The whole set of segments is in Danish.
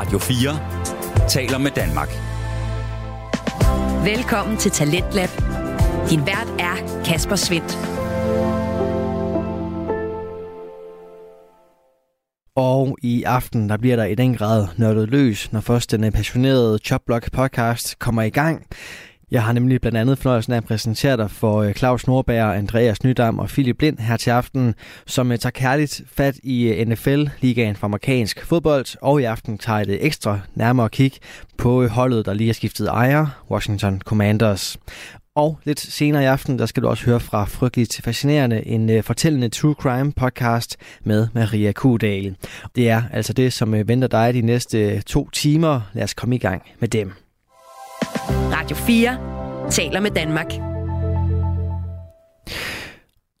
Radio 4 taler med Danmark. Velkommen til Talentlab. Din vært er Kasper Svendt. Og i aften, der bliver der i den grad nørdet løs, når først den passionerede Chopblock podcast kommer i gang. Jeg har nemlig blandt andet fornøjelsen af at præsentere dig for øh, Claus Nordberg, Andreas Nydam og Philip Blind her til aften, som øh, tager kærligt fat i øh, NFL, ligaen for amerikansk fodbold, og i aften tager et ekstra nærmere kig på holdet, der lige har skiftet ejer, Washington Commanders. Og lidt senere i aften, der skal du også høre fra Frygteligt til Fascinerende, en fortællende true crime podcast med Maria Kudal. Det er altså det, som venter dig de næste to timer. Lad os komme i gang med dem. Radio 4 taler med Danmark.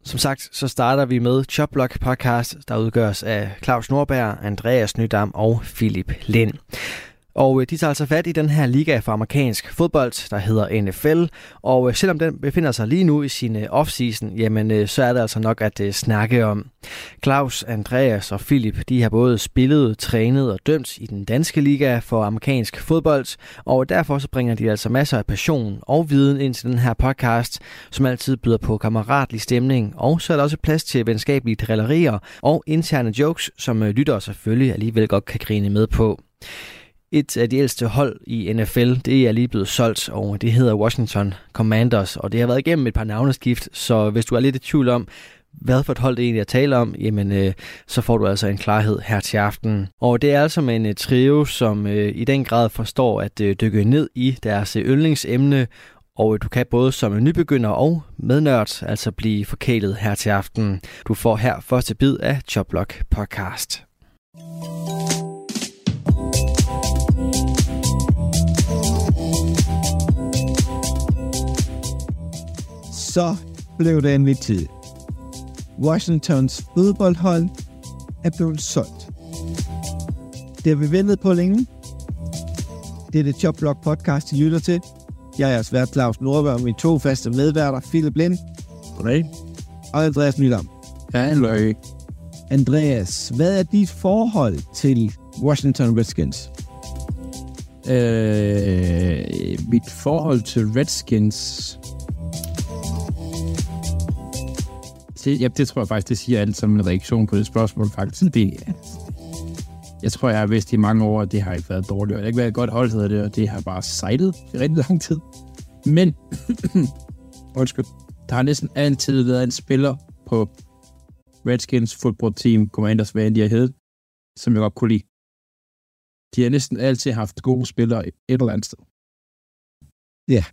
Som sagt, så starter vi med Choplock podcast, der udgøres af Claus Norberg, Andreas Nydam og Philip Lind. Og øh, de tager altså fat i den her liga for amerikansk fodbold, der hedder NFL. Og øh, selvom den befinder sig lige nu i sin øh, offseason, jamen så er det altså nok at snakke om. Claus, Andreas og Philip, de har både spillet, trænet og dømt i den danske liga for amerikansk fodbold. Og derfor så bringer de altså masser af passion og viden ind til den her podcast, som altid byder på kammeratlig stemning. Og så er der også plads til venskabelige drillerier og interne jokes, som lyttere selvfølgelig alligevel godt kan grine med på. Et af de ældste hold i NFL, det er lige blevet solgt, og det hedder Washington Commanders, og det har været igennem et par navneskift, så hvis du er lidt i tvivl om, hvad for et hold det egentlig er tale om, jamen øh, så får du altså en klarhed her til aften. Og det er altså med en øh, trio, som øh, i den grad forstår at øh, dykke ned i deres øh, yndlingsemne, og øh, du kan både som nybegynder og mednørd altså blive forkælet her til aften. Du får her første bid af Choplock Podcast. Så blev det en tid. Washingtons fodboldhold er blevet solgt. Det har vi ventet på længe. Det er det Chopblock podcast, I lytter til. Jeg er jeres vært Claus Nordberg og mine to faste medværter, Philip Lind. Goddag. Og Andreas Nydam. Ja, hallo. Andreas, hvad er dit forhold til Washington Redskins? Øh, mit forhold til Redskins det, ja, det tror jeg faktisk, det siger alt som en reaktion på det spørgsmål, faktisk. Det, jeg tror, jeg har vidst i mange år, at det har ikke været dårligt. Det har ikke været et godt hold, hedder det, og det har bare sejlet i rigtig lang tid. Men, undskyld, der har næsten altid været en spiller på Redskins football team, Commanders, hvad de har heddet, som jeg godt kunne lide. De har næsten altid haft gode spillere et eller andet sted. Ja.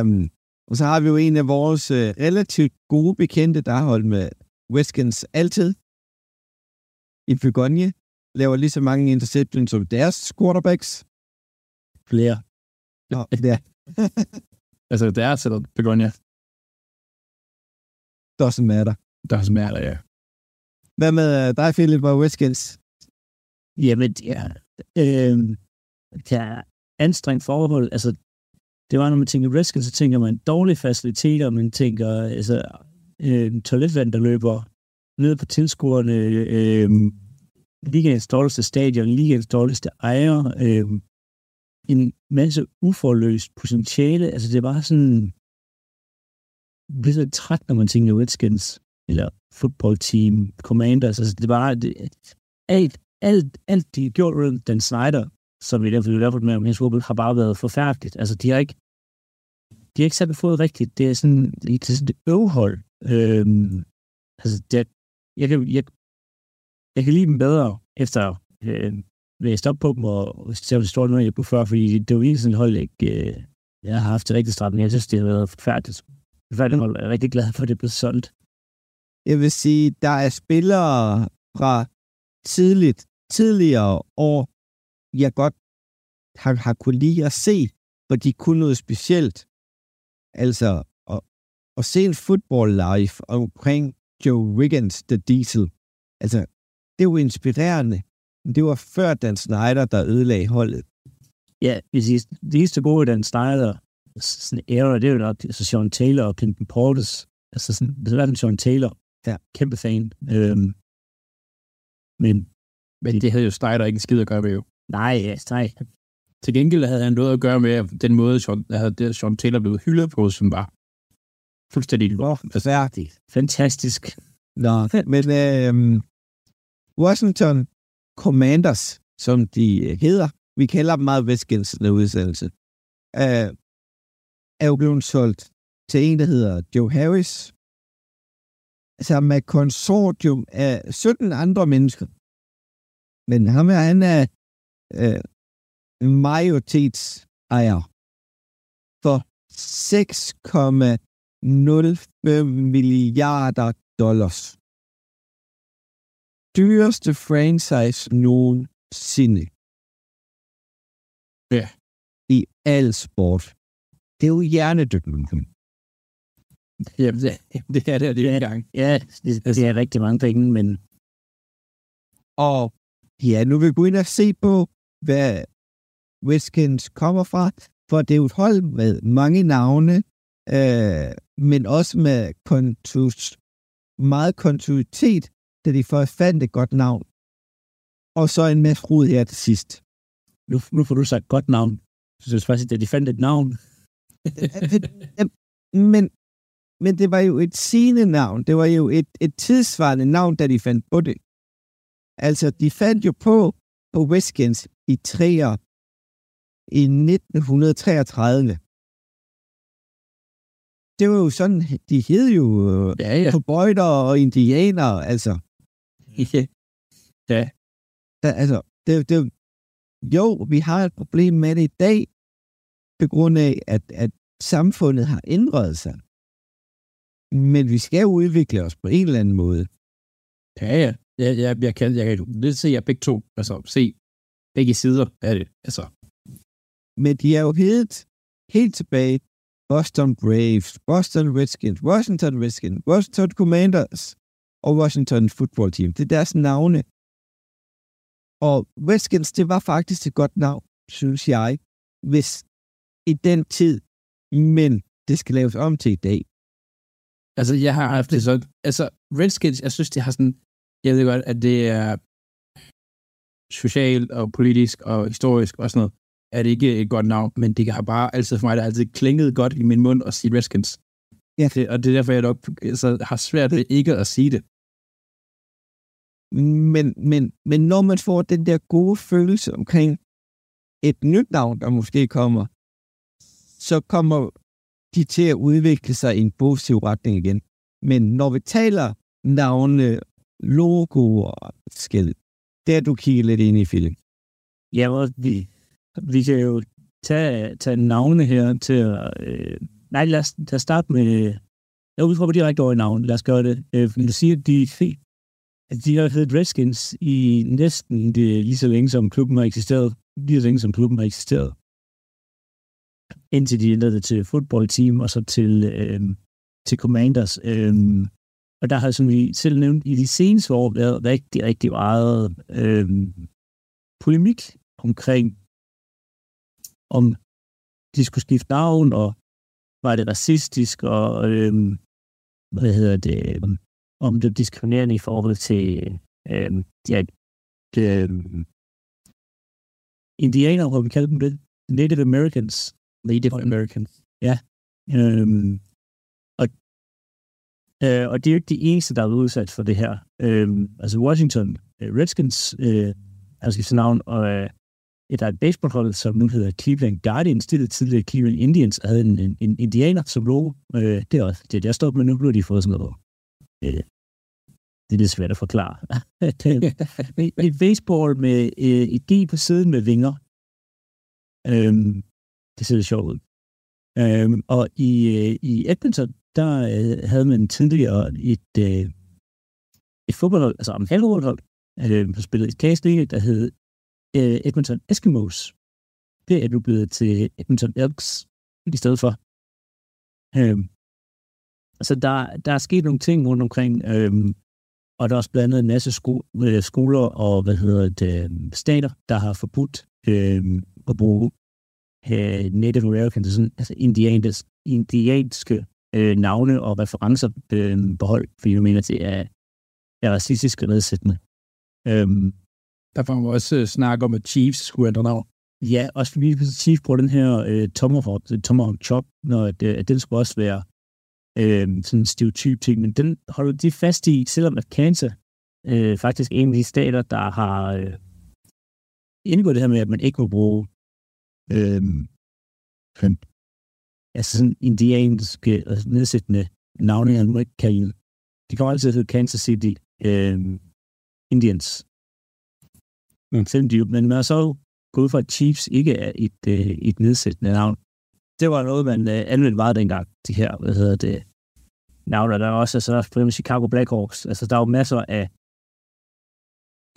Um, og så har vi jo en af vores øh, relativt gode bekendte, der har holdt med Weskins altid. I Begonje laver lige så mange interceptions som deres quarterbacks. Flere. Nå, ja. altså deres eller Begonje? Doesn't matter. Doesn't matter, ja. Hvad med øh, dig, Philip, og Weskins? Jamen, ja, øh, det er anstrengt forhold. Altså, det var, når man tænker Redskins, så tænker man dårlige faciliteter, man tænker altså, øh, toiletvand, der løber ned på tilskuerne, øh, ligaens dårligste stadion, ligens dårligste ejer, øh, en masse uforløst potentiale. Altså, det var sådan... Jeg bliver så træt, når man tænker Redskins, eller football team, commanders. Altså, det var det, alt, alt, alt, de gjorde rundt den Snyder, som vi derfor, derfor med om hendes fodbold, har bare været forfærdeligt. Altså, de har ikke, de har ikke sat fået rigtigt. Det er sådan, det er sådan et øvhold. Øhm, altså, det, jeg, kan, jeg, jeg kan lide dem bedre, efter øh, læst op på dem, og se, om det står noget, jeg på før, fordi det var virkelig sådan et hold, ikke, øh, jeg har haft det rigtig stramt, men jeg synes, det har været forfærdeligt. Forfærdeligt hold. Jeg er rigtig glad for, at det er blevet solgt. Jeg vil sige, der er spillere fra tidligt, tidligere år, jeg godt har, har kunnet lide at se, hvor de kunne noget specielt. Altså, at, at se en football live omkring Joe Wiggins, The Diesel. Altså, det var inspirerende. Det var før Dan Snyder, der ødelagde holdet. Ja, hvis det eneste gode Dan Snyder sådan era, det er jo nok altså Sean Taylor og Clinton Portis. Altså sådan, det er Sean Taylor. Ja. Kæmpe fan. Øhm, men Men det havde jo Snyder ikke en skid at gøre med jo. Nej, nej. Til gengæld havde han noget at gøre med den måde, Sean, havde det, Sean Taylor blev hyldet på, som var fuldstændig Færdigt. Fantastisk. Nå, men øh, Washington Commanders, som de øh, hedder, vi kalder dem meget i udsendelse, øh, er jo blevet solgt til en, der hedder Joe Harris, som er konsortium af 17 andre mennesker. Men ham her, han er øh, majoritetsejer for 6,05 milliarder dollars. Dyreste franchise nogensinde. Ja. I al sport. Det er jo hjernedykning. Jamen, det, det er det, det er gang. Ja, det, det er rigtig mange penge, men Og ja, nu vil vi gå ind og se på, hvad Redskins kommer fra, for det er jo et hold med mange navne, øh, men også med kontus, meget kontinuitet, da de først fandt et godt navn. Og så en masse rod her til sidst. nu, nu får du sagt godt navn. Jeg synes faktisk, at de fandt et navn. men, men det var jo et sigende navn. Det var jo et, et tidsvarende navn, da de fandt på det. Altså, de fandt jo på, på Redskins i træer i 1933. Det var jo sådan, de hed jo øh, Ja, ja. cowboyder og indianer, altså. ja. ja. Altså, det, det, jo, vi har et problem med det i dag, på grund af, at, at samfundet har ændret sig. Men vi skal jo udvikle os på en eller anden måde. Ja, ja. Jeg, jeg, jeg, kan, jeg kan det se jer begge to. Altså, se begge sider af det. Altså, Men de er jo helt, helt tilbage. Boston Braves, Boston Redskins, Washington Redskins, Washington Commanders og Washington Football Team. Det er deres navne. Og Redskins, det var faktisk et godt navn, synes jeg, hvis i den tid, men det skal laves om til i dag. altså, jeg har haft det sådan. Altså, Redskins, jeg synes, det har sådan... Jeg ved godt, at det er socialt og politisk og historisk og sådan noget, er det ikke et godt navn, men det har bare altid for mig, der altid klinget godt i min mund at sige Redskins. Ja. Det, og det er derfor, jeg nok altså, har svært ved ikke at sige det. Men, men, men når man får den der gode følelse omkring et nyt navn, der måske kommer, så kommer de til at udvikle sig i en positiv retning igen. Men når vi taler navne, logo og skæld, der du kigger lidt ind i film. Ja, og vi, vi kan jo tage, tage navne her til at... Øh, nej, lad os, lad os starte med... Jeg udfordrer direkte over i navn. Lad os gøre det. Øh, for du siger, at de, at de har heddet Redskins i næsten det, lige så længe, som klubben har eksisteret. Lige så længe, som klubben har eksisteret. Indtil de ændrede det til fodboldteam og så til, øh, til Commanders. Øh, og der har, som vi selv nævnt, i de seneste år været rigtig, rigtig meget øh, polemik omkring, om de skulle skifte navn, og var det racistisk, og øh, hvad hedder det, øh, om det var diskriminerende i forhold til øh, ja, øh, indianer, hvor vi kalder dem det, Native Americans. Native Americans. Ja. Øhm, og, øh, og det er jo ikke de eneste, der er blevet udsat for det her. Øh, altså Washington øh, Redskins, øh, altså har skiftet navn, og øh, der er et baseballhold, som nu hedder Cleveland Guardians, det er tidligere Cleveland Indians, og havde en, en, en indianer som logo. Øh, det er også det, jeg står med nu, bliver de fået sådan noget. Øh, det er lidt svært at forklare. et baseball med øh, et G på siden med vinger. Øhm, det ser lidt sjovt ud. Øhm, og i, øh, i Edmonton, der øh, havde man tidligere et, øh, et fodboldhold, altså om halvfodboldhold, øh, der spillede et case der hed øh, Edmonton Eskimos. Det er nu blevet til Edmonton Elks i stedet for. Øhm, så der, der er sket nogle ting rundt omkring, øhm, og der er også blandet en masse sko- øh, skoler og, hvad hedder det, øhm, stater, der har forbudt øhm, at bruge øh, Native Americans, sådan, altså indiansk, indianske øh, navne og referencer øh, beholdt, fordi jeg mener, det er, er racistisk og nedsættende. Øhm, Der var jo også øh, snak om, at Chiefs skulle ændre navn. Ja, også fordi Chief på den her øh, Tomahawk, Tomahawk Chop, når at, øh, at den skulle også være øh, sådan en stereotyp ting, men den holder de fast i, selvom at Kansas øh, faktisk en af de stater, der har øh, indgået det her med, at man ikke må bruge øh, altså sådan indianske og nedsættende navne, man må ikke kalde De kommer altid til at hedde Kansas City øh, Indians. Men selvom de, men man så gået ud fra, at Chiefs ikke er et, øh, et nedsættende navn. Det var noget, man øh, anvendte meget dengang, de her, hvad hedder det, navne. Der er også, altså, der er for eksempel Chicago Blackhawks. Altså, der er jo masser af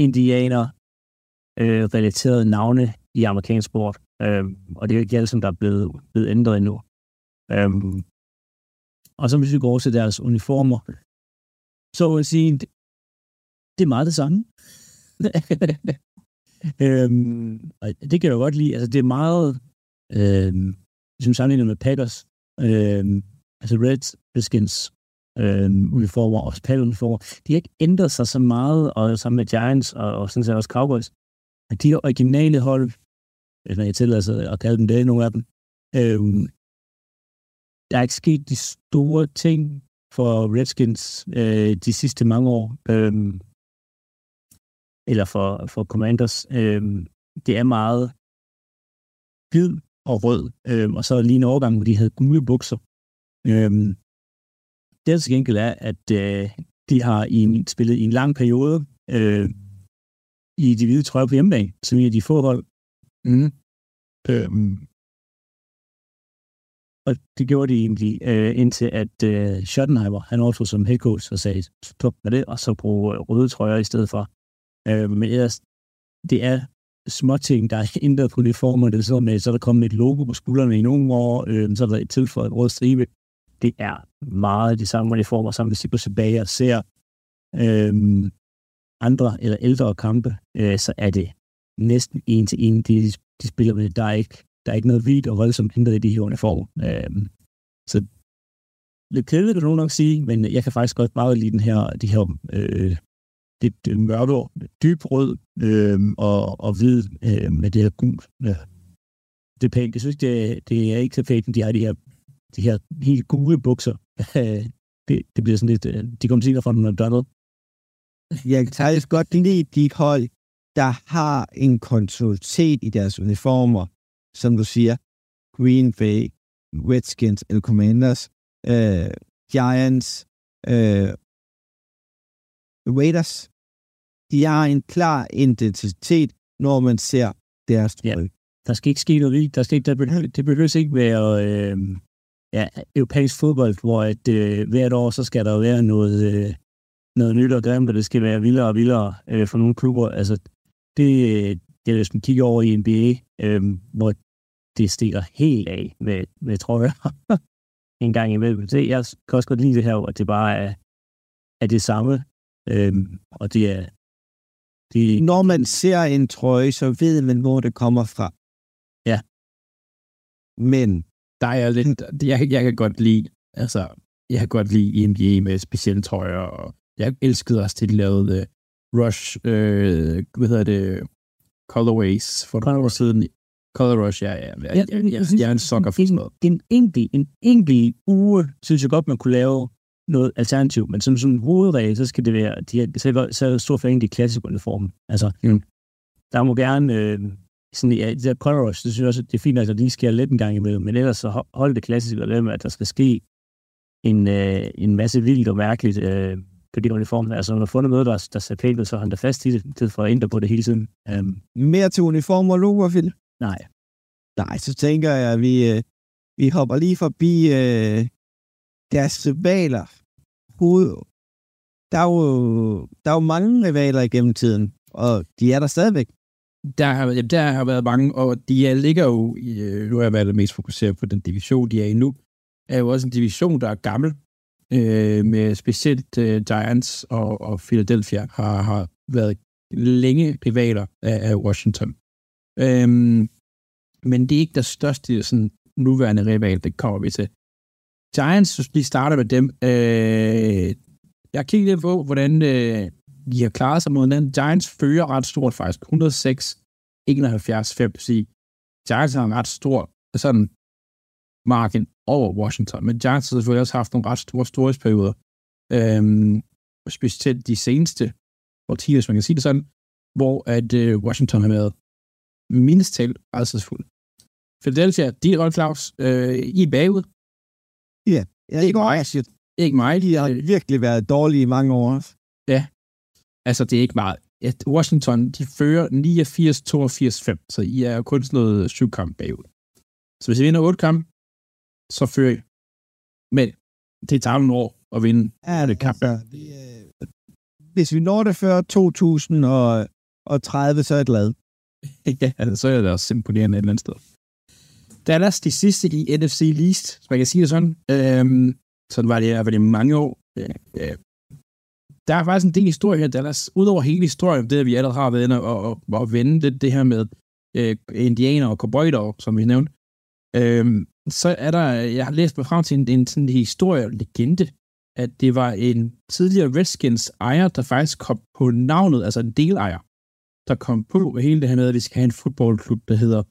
indianer øh, relaterede navne i amerikansk sport. Øh, og det er jo ikke alle, som der er blevet, blevet ændret endnu. Øhm, og så hvis vi går til deres uniformer, så vil jeg sige, det, det er meget det samme. øhm, og det kan jeg jo godt lide. Altså, det er meget, øhm, som sammenlignet med Packers, øhm, altså Red Redskins øhm, uniformer og Packers-uniformer, de har ikke ændret sig så meget, og sammen med Giants og, og sådan set også Cowboys. De originale hold, hvis man kan tillade sig at kalde dem det, nogle af dem. Øhm, der er ikke sket de store ting for Redskins øh, de sidste mange år. Øhm, eller for, for Commanders. Øhm, det er meget hvid og rød. Øhm, og så lige en overgang, hvor de havde gule bukser. Øhm, det til gengæld er, at øh, de har i en, spillet i en lang periode øh, i de hvide trøjer på hjemmebane, som er de få hold. Mm. Øhm, og det gjorde de egentlig, øh, indtil at øh, Schottenheimer, han overtog som head coach og sagde, stop med det, og så bruge øh, røde trøjer i stedet for. Øh, men ellers, det er små ting, der er ændret på uniformerne. Det så sådan, så er der kommet et logo på skuldrene i nogle år, øh, så er der et tilføjet rød stribe. Det er meget de samme uniformer, som hvis de går tilbage og ser øh, andre eller ældre kampe, øh, så er det næsten en til en, de, de spiller med. Der er ikke, der er ikke noget vildt og voldsomt ændret i de her uniformer. Øh, så lidt kedeligt, kan nogen nok sige, men jeg kan faktisk godt meget lide den her, de her øh, det øh, mørke, dyb rød øh, og, og hvid øh, med det her gul. Ja. Øh, det er pænt. Jeg synes, det, det er ikke så fedt, de har de her, de her helt gule bukser. det, det bliver sådan lidt... Øh, de kommer til fra den Donald. Jeg kan faktisk godt lide de hold, der har en kontinuitet i deres uniformer, som du siger, Green Bay, Redskins eller Commanders, øh, Giants, øh, Raiders, de har en klar identitet, når man ser deres tryk. Ja, der skal ikke ske noget vildt. Der skal ikke, der behøver, det behøver ikke være øh, ja, europæisk fodbold, hvor at, øh, hvert år, så skal der være noget, øh, noget nyt og grimt, og det skal være vildere og vildere øh, for nogle klubber. Altså, det, det er, hvis man kigger over i NBA, øh, hvor det stikker helt af med, med trøjer en gang imellem. Det, jeg kan også godt lide det her, at det bare er, er det samme, øh, og det er, det... Når man ser en trøje, så ved man, hvor det kommer fra. Ja. Men... Der er lidt... Jeg, jeg kan godt lide... Altså, jeg kan godt lide NBA med specielle trøjer, og jeg elskede også til, de lavede uh, Rush, øh, hvad hedder det, Colorways for nogle år siden. Color Rush, ja, ja. Jeg, jeg, jeg, jeg, er en sokker for sådan noget. En, en, enkelt, en enkelt uge, synes jeg godt, man kunne lave noget alternativ, men som sådan en hovedregel, så skal det være, de her, så, er, så er jeg stor fan de klassiske uniformer. Altså, mm. der må gerne, øh, sådan, ja, det der color rush, det synes jeg også, det er fint, at altså, de sker lidt en gang imellem, men ellers så hold det klassiske, og det med, at der skal ske en, øh, en masse vildt og mærkeligt øh, på de uniformer. Altså, når man har fundet noget, der, der ser pænt ud, så han der fast i det, til for at ændre på det hele tiden. Um, Mere til uniformer og logoer, Phil? Nej. Nej, så tænker jeg, at vi, øh, vi hopper lige forbi øh, deres rivaler hoved... Der er, jo, der er jo mange rivaler igennem tiden, og de er der stadigvæk. Der har, der har været mange, og de er, ligger jo, i, øh, nu har jeg været mest fokuseret på den division, de er i nu, er jo også en division, der er gammel, øh, med specielt øh, Giants og, og Philadelphia har, har været længe rivaler af, af Washington. Øhm, men det er ikke der største sådan, nuværende rival, det kommer vi til. Giants, hvis vi starter med dem, øh, jeg kiggede lidt på, hvordan øh, de har klaret sig mod hinanden. Giants fører ret stort faktisk. 106, 71, 5. sige, Giants har en ret stor sådan margin over Washington, men Giants har selvfølgelig også haft nogle ret store storhedsperioder. Øhm, specielt de seneste årtier, hvis man kan sige det sådan, hvor at øh, Washington har været mindst talt rædselsfuld. Philadelphia, de er Rolf Claus, øh, I er bagud. Ja, er ikke overrasket. Ikke mig. De har virkelig været dårlige i mange år. Ja, altså det er ikke meget. Ja, Washington, de fører 89-82-5, så I er kun sådan noget syv kamp bagud. Så hvis I vinder otte kamp, så fører I. Men det tager nogle år at vinde Ja, det kamp. Altså, det, øh, hvis vi når det før 2030, så er jeg glad. ja, altså, så er det også imponerende et eller andet sted. Dallas, de sidste i NFC Least, hvis man kan sige det sådan. Øhm, sådan var det i hvert fald i mange år. Øh, øh, der er faktisk en del historie her, Dallas. Udover hele historien, det vi allerede har været inde og, og, og vende det, det her med øh, indianer og cowboydog, som vi nævnte. Øhm, så er der, jeg har læst mig frem til en, en sådan en historie og legende, at det var en tidligere Redskins ejer, der faktisk kom på navnet, altså en delejer, der kom på hele det her med, at vi skal have en fodboldklub, der hedder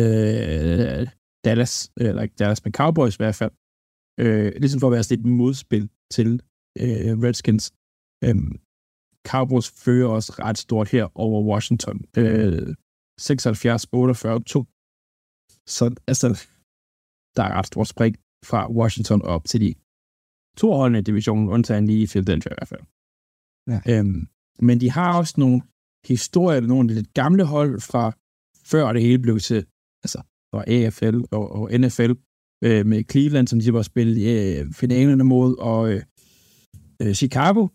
øh, Dallas, eller ikke Dallas, men Cowboys i hvert fald. Øh, ligesom for at være sådan et modspil til øh, Redskins. Øh, Cowboys fører også ret stort her over Washington. Øh, 76, 48, 2. Så altså, der er ret stort spring fra Washington op til de to holdene i divisionen, undtagen lige i Philadelphia i hvert fald. Ja. Øhm, men de har også nogle historier, nogle lidt gamle hold fra før det hele blev til, altså fra AFL og, og NFL, øh, med Cleveland, som de var spillet i øh, finalerne mod, og øh, øh, Chicago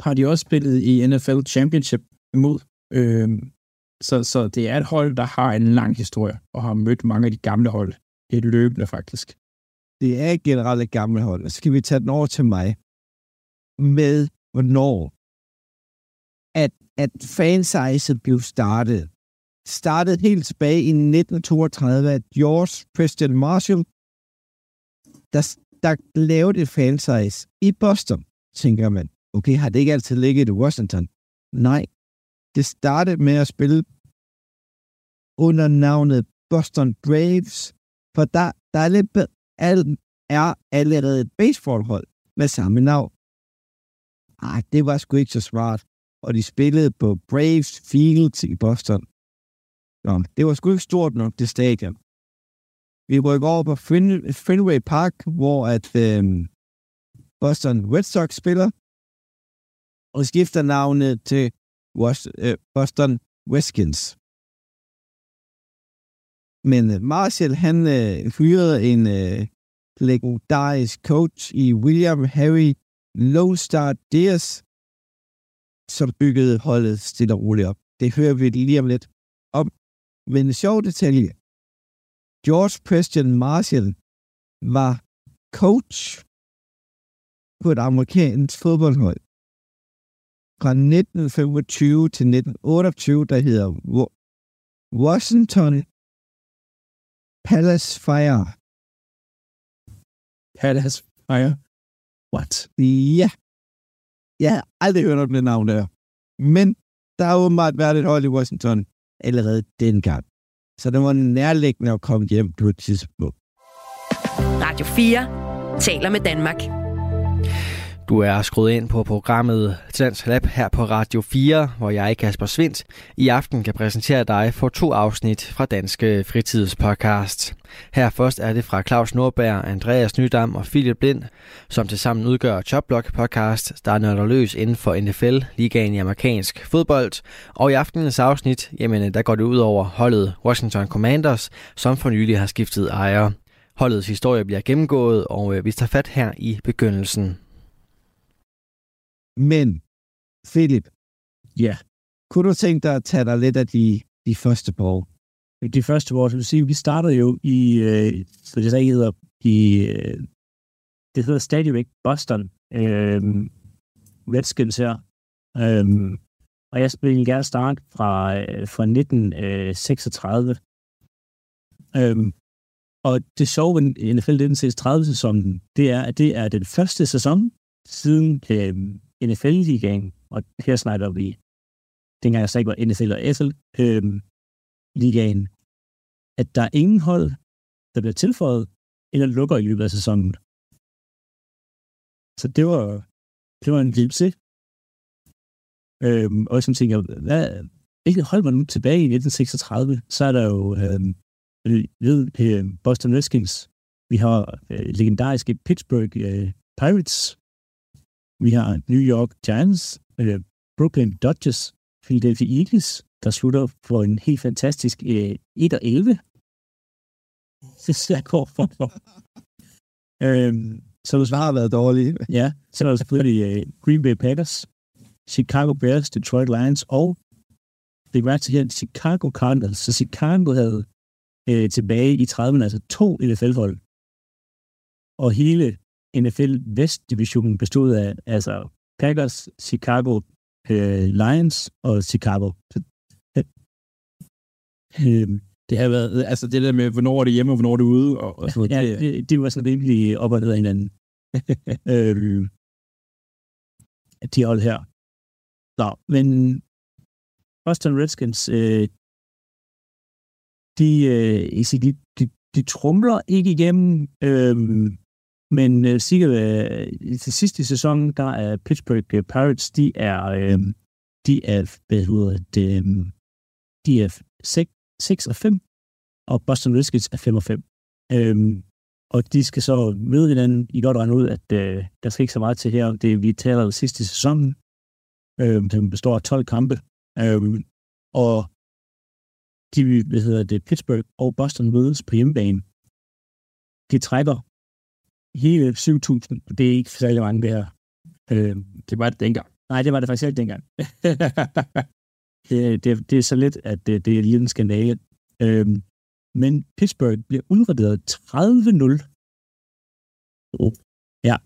har de også spillet i NFL Championship imod. Øh, så, så det er et hold, der har en lang historie, og har mødt mange af de gamle hold et løbende, faktisk. Det er generelt et gammelt hold. Så skal vi tage den over til mig. Med hvornår? At, at fansizet blev startet. Startet helt tilbage i 1932 af George Preston Marshall, der, der lavede et fansize i Boston, tænker man. Okay, har det ikke altid ligget i Washington? Nej. Det startede med at spille under navnet Boston Braves, for der, der er, lidt, be- al, er allerede et baseballhold med samme navn. Ej, det var sgu ikke så smart. Og de spillede på Braves Field i Boston. Nå, det var sgu ikke stort nok, det stadion. Vi rykker over på fin- Fenway Park, hvor at øhm, Boston Red Sox spiller, og skifter navnet til Was- øh, Boston Redskins. Men øh, Marshall, han øh, hyrede en øh, legendarisk coach i William Harry Lone Star Diaz, som byggede holdet stille og roligt op. Det hører vi lige om lidt om. Men en sjov detalje. George Preston Marshall var coach på et amerikansk fodboldhold fra 1925 til 1928, der hedder Washington Palace Fire. Palace Fire. What? Ja. Jeg har aldrig hørt om det navn der. Men der har åbenbart været et hold i Washington allerede dengang. Så det var nærliggende at komme hjem på et tidspunkt. Radio 4 taler med Danmark. Du er skruet ind på programmet Dansk Lab her på Radio 4, hvor jeg, Kasper Svindt, i aften kan præsentere dig for to afsnit fra Danske Fritidspodcast. Her først er det fra Claus Nordberg, Andreas Nydam og Philip Blind, som tilsammen udgør Chopblock podcast, der er nørder løs inden for NFL, ligaen i amerikansk fodbold. Og i aftenens afsnit, jamen, øh, der går det ud over holdet Washington Commanders, som for nylig har skiftet ejer. Holdets historie bliver gennemgået, og øh, vi tager fat her i begyndelsen. Men, Philip, Ja. kunne du tænke dig at tage dig lidt af de, de første par år? De første år, så vil sige, vi startede jo i, øh, så det så hedder, i, øh, det hedder stadigvæk Boston øh, Redskins her. Øh, og jeg vil gerne starte fra, øh, fra 1936. Øh, og det sjove ved NFL 1930-sæsonen, det er, at det er den første sæson siden øh, NFL-ligaen, og her snakker vi, dengang jeg sagde, var NFL og FL, øh, ligaen, at der er ingen hold, der bliver tilføjet eller lukker i løbet af sæsonen. Så det var, det var en succes. Øhm, og som tænker, hvad, hvilket hold var nu tilbage i 1936? Så er der jo øhm, ved øh, Boston Redskins. Vi har øh, legendariske Pittsburgh øh, Pirates. Vi har New York Giants, øh, Brooklyn Dodgers, Philadelphia Eagles, der slutter for en helt fantastisk øh, 1 og 11. Det går for. øhm, Så du har været dårlig. Ja, så er der selvfølgelig uh, Green Bay Packers, Chicago Bears, Detroit Lions og det var til her Chicago Cardinals. Så Chicago havde uh, tilbage i 30'erne altså to NFL-hold. Og hele NFL Vest-divisionen bestod af altså Packers, Chicago uh, Lions og Chicago. Uh, Det har været, altså det der med, hvornår er det hjemme, og hvornår er det ude, og, og sådan ja, noget. Det, det, det var sådan rimelig op og ned af hinanden. øhm, de hold her. Nå, men Boston Redskins, øh, de, øh, de, de, de trumler ikke igennem, øh, men øh, sikkert øh, til sidste sæson, der er Pittsburgh øh, Pirates, de er, øh, de er, hvad hedder det, øh, de er 6, 6 og 5, og Boston Red Sox er 5 og 5. Øhm, og de skal så møde hinanden. I godt regne ud, at øh, der skal ikke så meget til her. Det vi taler om sidste sæson. øh, som består af 12 kampe. Øh, og de, hvad hedder det, Pittsburgh og Boston mødes på hjemmebane. De trækker hele 7.000. Det er ikke særlig mange, det her. Øhm, det var det dengang. nej, det var det faktisk ikke dengang. det, det, det er så lidt, at det, det er lige en skandale. Øhm, men Pittsburgh bliver udraderet 30-0. Oh. Ja.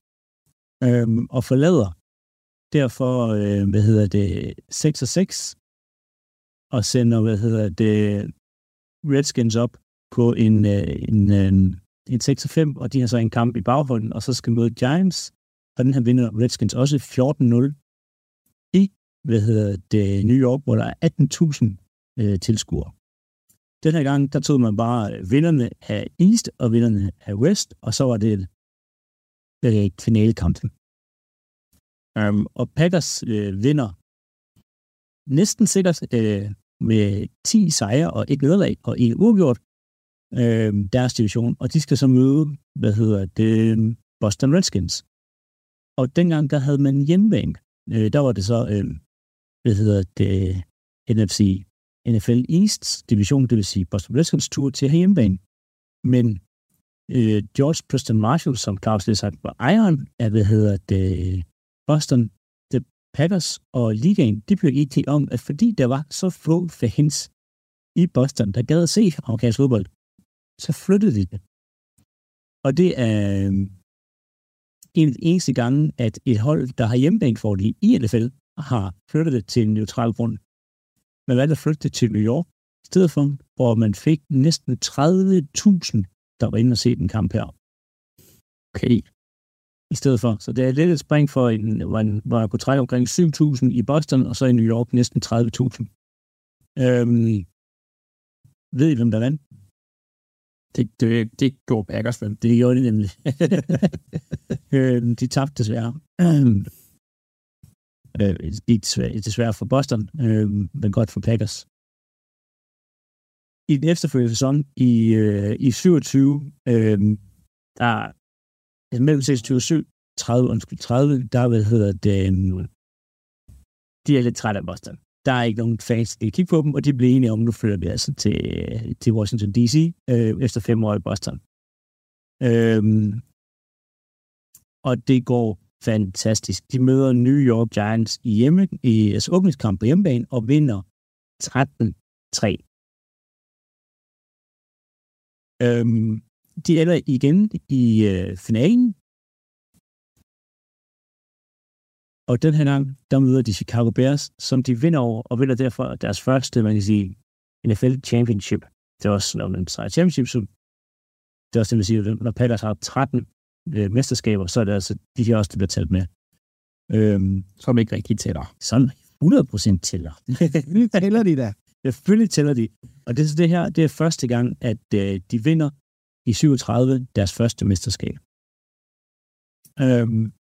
Øhm, og forlader derfor, øh, hvad hedder det, 6 og 6, og sender, hvad hedder det, Redskins op på en, øh, en, øh, en 6-5, og de har så en kamp i baghånden, og så skal møde Giants, og den her vinder Redskins også 14-0 i, hvad hedder det, New York, hvor der er 18.000 øh, tilskuere. Den her gang, der tog man bare øh, vinderne af East og vinderne af West, og så var det øh, finalekampen. Um, øhm, og Packers øh, vinder næsten sikkert øh, med 10 sejre og et nederlag og en uafgjort øh, deres division, og de skal så møde, hvad hedder det, Boston Redskins. Og dengang, der havde man hjemmebane. Øh, der var det så, øh, hvad hedder det, NFC NFL Easts division, det vil sige Boston Redskins tur til hjemmebane. Men øh, George Preston Marshall, som Claus lige sagt, var ejeren af, hvad hedder det, Boston, The Packers og ligaen, de blev IT om, at fordi der var så få fans i Boston, der gad at se amerikansk fodbold, så flyttede de det. Og det er øh, en af de eneste gange, at et hold, der har hjemmebanefordel i NFL, har flyttet det til en neutral grund. Man valgte at flytte det til New York, i stedet for, hvor man fik næsten 30.000, der var inde og se den kamp her. Okay. I stedet for. Så det er lidt et spring for, en, hvor, man, hvor man kunne trække omkring 7.000 i Boston, og så i New York næsten 30.000. Øhm, ved I, hvem der vandt? Det, det, det gjorde Packers vel. Det gjorde de nemlig. øhm, de tabte desværre. Øh, det gik desværre, desværre for Boston, øh, men godt for Packers. I den efterfølgende sæson, i, øh, i 27, øh, der altså mellem 26 og 7, 30, undskyld, 30, der hvad hedder det, øh, de er lidt trætte af Boston. Der er ikke nogen fans, der kigge på dem, og de blev enige om, nu flytter vi altså til, til Washington D.C. Øh, efter fem år i Boston. Øh, og det går fantastisk. De møder New York Giants i hjemme, i altså åbningskamp på hjemmebane, og vinder 13-3. Øhm, de ender igen i øh, finalen. Og den her gang, der møder de Chicago Bears, som de vinder over, og vinder derfor deres første, man kan sige, NFL Championship. Det er også, når man sejrer championship, så det er også det, man siger, når Packers har 13 øh, mesterskaber, så er det altså, de her også, der bliver talt med. Øhm, Som ikke rigtig tæller. sådan 100% tæller. Nu tæller de da. Selvfølgelig tæller de. Og det, det her, det er første gang, at øh, de vinder i 37 deres første mesterskab. Øhm,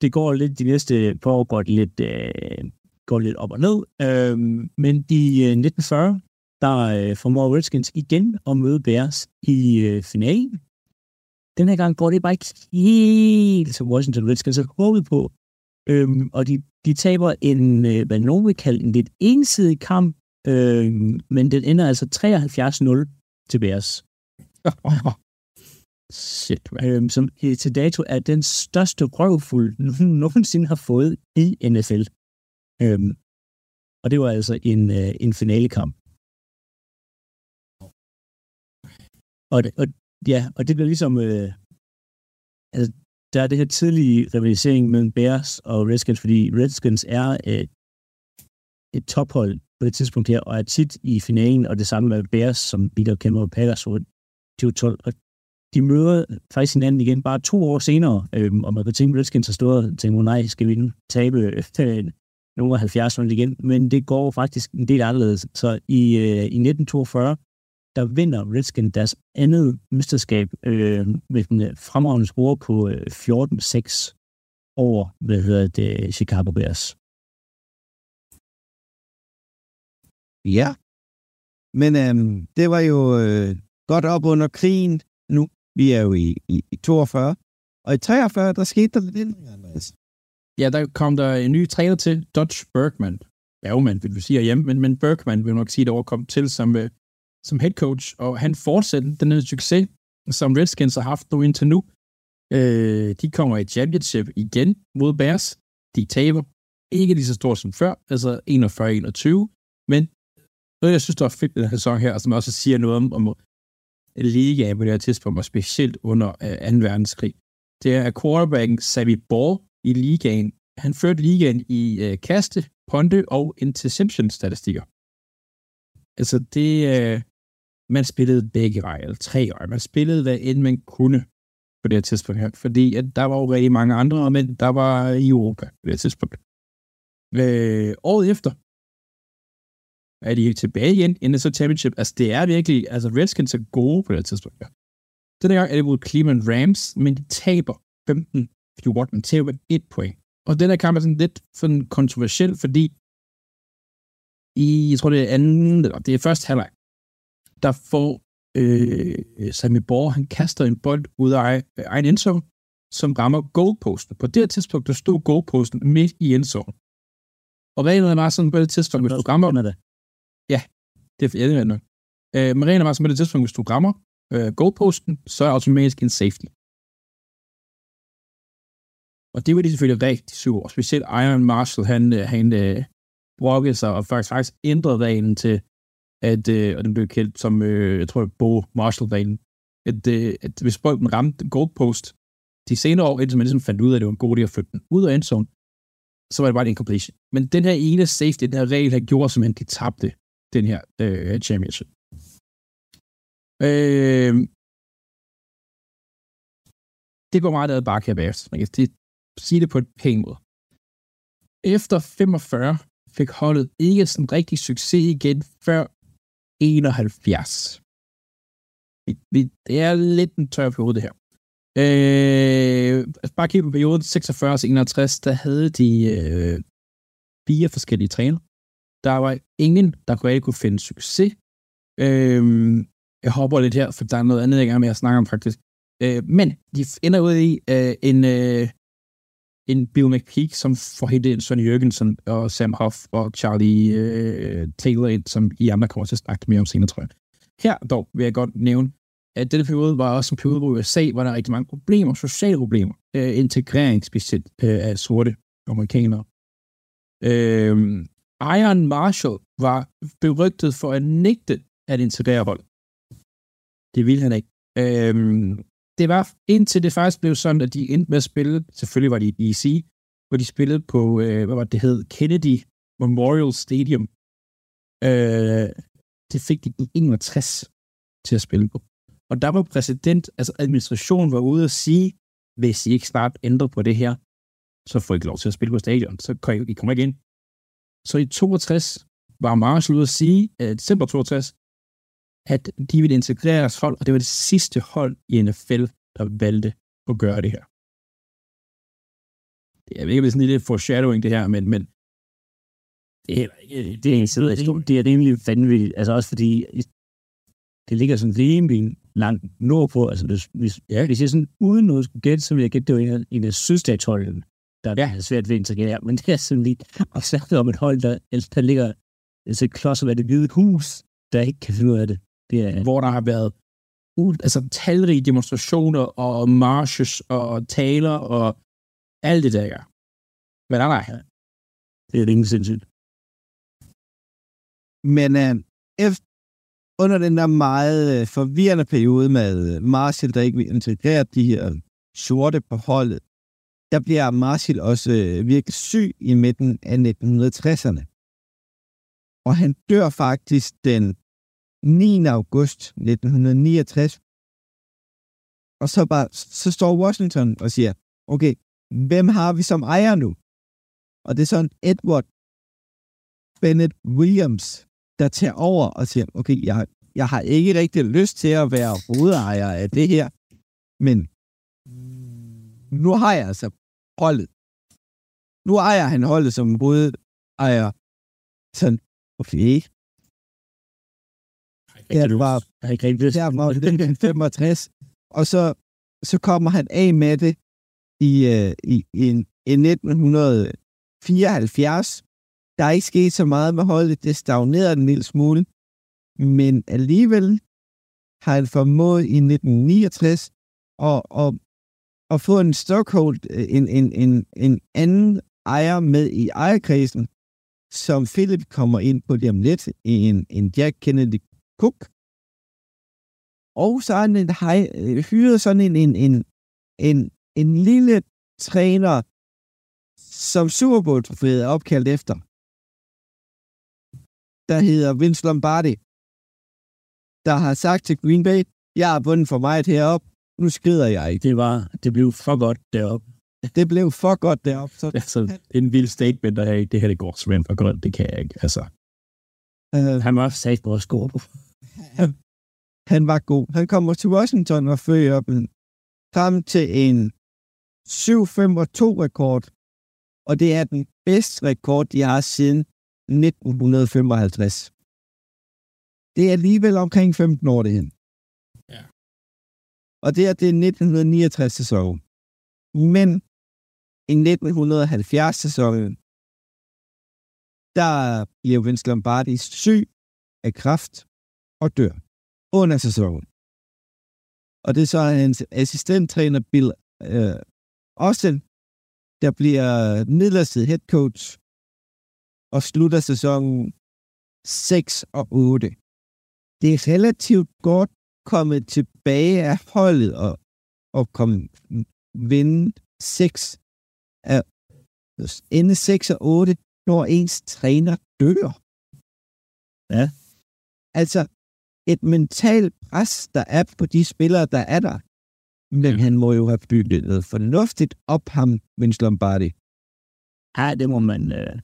det går lidt, de næste par år går det lidt, øh, går lidt op og ned. Øh, men i øh, 1940, der øh, formår Redskins igen at møde Bears i øh, finalen. Den her gang går det bare ikke helt, som Washington Redskins havde håbet på. Øhm, og de, de taber en, øh, hvad nogen vil kalde en lidt ensidig kamp, øhm, men den ender altså 73-0 til Bears. Shit, man. Øhm, som til dato er den største røvfuld, nogen nogensinde har fået i NFL. Øhm, og det var altså en, øh, en finalekamp. Og, det, og, ja, og det bliver ligesom... Øh, altså, der er det her tidlige rivalisering mellem Bears og Redskins, fordi Redskins er øh, et tophold på det tidspunkt her, og er tit i finalen, og det samme med Bears, som Peter kæmper med Packers 2012. Og de møder faktisk hinanden igen bare to år senere, øhm, og man kan tænke, at Redskins har stået og tænkt, nej, skal vi nu tabe øh, nogle af 70'erne igen? Men det går faktisk en del anderledes. Så i, øh, i 1942, der vinder Redskins deres andet mesterskab øh, med den øh, fremragende score på øh, 14-6 over, hvad hedder det, Chicago Bears. Ja. Men øhm, det var jo øh, godt op under krigen nu. Vi er jo i, i, i 42. Og i 43, der skete der lidt ændringer, Andreas. Ja, der kom der en ny træner til, Dodge Bergman. Bergman, vil vi sige hjemme, men, men Bergman vil nok sige, der kom til som, øh, som head coach, og han fortsætter den her succes, som Redskins har haft nu indtil nu. Øh, de kommer i championship igen mod Bears. De taber ikke lige så stort som før, altså 41-21, men noget, jeg synes, der er fedt i den her sæson her, og som også siger noget om, om ligaen på det her tidspunkt, og specielt under øh, 2. verdenskrig, det er, quarterbacken Sammy Ball i ligaen, han førte ligaen i øh, kaste, ponte og interception-statistikker. Altså, det, øh, man spillede begge veje, eller tre veje. Man spillede, hvad end man kunne på det her tidspunkt her, fordi at der var jo rigtig mange andre men der var i Europa på det her tidspunkt. Øh, året efter, er de tilbage igen i så championship. Altså, det er virkelig, altså Redskins er gode på det her tidspunkt. Ja. Den her gang er det mod Cleveland Rams, men de taber 15-14, men taber med et point. Og den her kamp er sådan lidt sådan kontroversiel, fordi i, jeg tror det er anden, eller det er første halvleg, der får øh, Sammy Borg, han kaster en bold ud af egen endzone, som rammer goalposten. På det her tidspunkt, der stod goalposten midt i endzone. Og reglerne var sådan på det tidspunkt, hvis du rammer... det. Det er ja, det er nok. Øh, men reglerne var med det tidspunkt, hvis du rammer øh, goalposten, så er automatisk en safety. Og det var de selvfølgelig rigtig sur. Specielt Iron Marshall, han, øh, han øh, brokkede sig og faktisk, faktisk ændrede reglen til, at, øh, og den blev kaldt som, øh, jeg tror, Bo Marshall-reglen, at, øh, at hvis bolden ramte goalpost, de senere år, indtil man ligesom fandt ud af, at det var en god idé at flytte den ud af endzone, så var det bare en incompletion. Men den her ene safety, den her regel, her gjorde simpelthen, de tabte den her øh, championship. Øh, det går meget ad bakke her bagefter. Man kan sige det på et pænt måde. Efter 45 fik holdet ikke sådan rigtig succes igen før 71. Det er lidt en tør periode, det her. Øh, altså bare kigge på perioden 46-61, der havde de øh, fire forskellige træner. Der var ingen, der kunne ikke kunne finde succes. Øhm, jeg hopper lidt her, for der er noget andet, jeg gerne vil snakke om faktisk. Øh, men de ender ud i øh, en, øh, en Bill McPeak, som får hentet en Sonny Jørgensen og Sam Hoff og Charlie øh, Taylor ind, som I andre kommer til at snakke mere om senere, tror jeg. Her dog vil jeg godt nævne, at denne periode var også en periode, hvor USA var der rigtig mange problemer, sociale problemer, øh, integrering specielt øh, af sorte amerikanere. Øh, Iron Marshall var berygtet for at nægte at integrere hold. Det ville han ikke. Øhm, det var indtil det faktisk blev sådan, at de endte med at spille, selvfølgelig var de i DC, hvor de spillede på, øh, hvad var det hed, Kennedy Memorial Stadium. Øh, det fik de i 61 til at spille på. Og der var præsident, altså administrationen var ude at sige, hvis I ikke snart ændrer på det her, så får I ikke lov til at spille på stadion. Så kan I, I kommer ikke ind. Så i 62 var Marshall ude at sige, uh, december 62, at de ville integrere deres hold, og det var det sidste hold i NFL, der valgte at gøre det her. Jeg ved ikke, om det er sådan en lille foreshadowing, det her, men, men det er, det er, det, det er rimelig vanvittigt. Altså også fordi, det ligger sådan rimelig langt nordpå. Altså hvis, hvis, ja. hvis jeg sådan uden noget skulle gætte, så ville jeg gætte, det var en af, en af sydstatsholdene, der ja. er svært ved at integrere. Men det er sådan lidt, og særligt om et hold, der, der ligger altså klods af det hvide hus, der ikke kan finde ud af det. det er, hvor der har været uh, altså, talrige demonstrationer og marches og taler og alt det der. Men nej, nej. Det er rimelig sindssygt. Men uh, efter, under den der meget uh, forvirrende periode med uh, Marshall, der ikke vil integrere de her sorte på holdet, der bliver Marshall også øh, virkelig syg i midten af 1960'erne. Og han dør faktisk den 9. august 1969. Og så, bare, så står Washington og siger, okay, hvem har vi som ejer nu? Og det er sådan Edward Bennett Williams, der tager over og siger, okay, jeg, jeg har ikke rigtig lyst til at være hovedejer af det her, men nu har jeg altså holdet. Nu ejer han holdet som hovedejer. Sådan, okay. Var, jeg har ikke rigtig der var det 65, og så, så kommer han af med det i, uh, i, i, i 1974. Der er ikke sket så meget med holdet. Det stagnerede en lille smule. Men alligevel har han formået i 1969 at, at, at få en stockhold, øh, en, en, en, en anden ejer med i ejerkredsen, som Philip kommer ind på det om lidt, en, en Jack Kennedy Cook. Og så har han øh, hyret sådan en, en, en, en, en lille træner, som Super Bowl er opkaldt efter, der hedder Vince Lombardi, der har sagt til Green Bay, jeg har vundet for meget heroppe, nu skrider jeg ikke. Det, var, det blev for godt deroppe. Det blev for godt deroppe. Så... Altså, det er en vild statement, der er det her, det går simpelthen for godt, det kan jeg ikke. Altså. Uh, han var sat på at score på. Han, han var god. Han kommer til Washington og fører op frem til en 7-5-2-rekord, og det er den bedste rekord, de har siden 1955. Det er alligevel omkring 15 år det hen. Og det er det 1969 sæson. Men i 1970 sæsonen, der bliver Vince Lombardi syg af kraft og dør under sæsonen. Og det er så hans assistenttræner Bill øh, Austin, der bliver midlertidig head coach og slutter sæsonen 6 og 8. Det er relativt godt kommet tilbage af holdet og, og komme vinde 6 af ende 6 og 8, når ens træner dør. Ja. Altså, et mentalt pres, der er på de spillere, der er der. Men han må jo have bygget noget fornuftigt op ham, Vince Lombardi. Ja, det må man... Øh...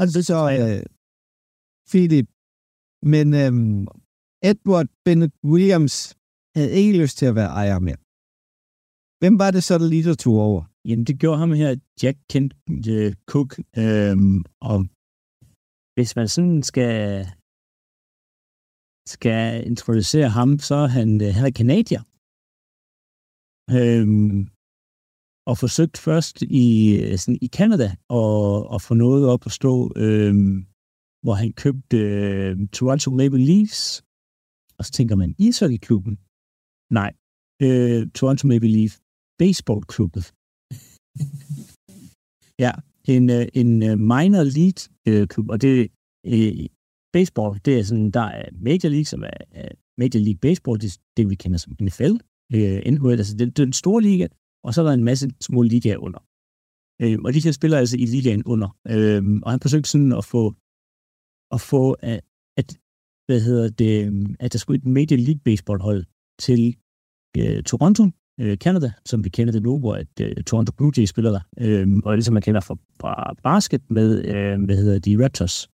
Og så, så øh, Philip. Men øh, Edward Bennett Williams havde ikke lyst til at være ejer mere. Hvem var det så, der lige tog over? Jamen, det gjorde ham her, Jack Kent uh, Cook. Øhm, og hvis man sådan skal skal introducere ham, så er han, uh, han er kanadier. Øhm, og forsøgt først i, øh, sådan, i Canada og, og få noget op at stå, øhm, hvor han købte øh, Toronto Maple Leafs. Og så tænker man, ishockeyklubben? Nej, øh, Toronto Maple Leaf Baseballklubben. ja, en, øh, en øh, minor league øh, klub, og det øh, baseball, det er sådan, der er Major League, som er, Major League Baseball, det er det, vi kender som NFL, øh, NHL, altså det, det er den store liga, og så er der en masse små ligaer under. Øh, og de her spiller altså i ligaen under. Øh, og han forsøgte sådan at få, at få at, at hvad hedder det, at der skulle et Major League Baseball hold til øh, Toronto, øh, Canada, som vi kender det nu, hvor at, øh, Toronto Blue Jays spiller der, øh, og ligesom man kender fra, fra basket med, øh, hvad hedder de, Raptors.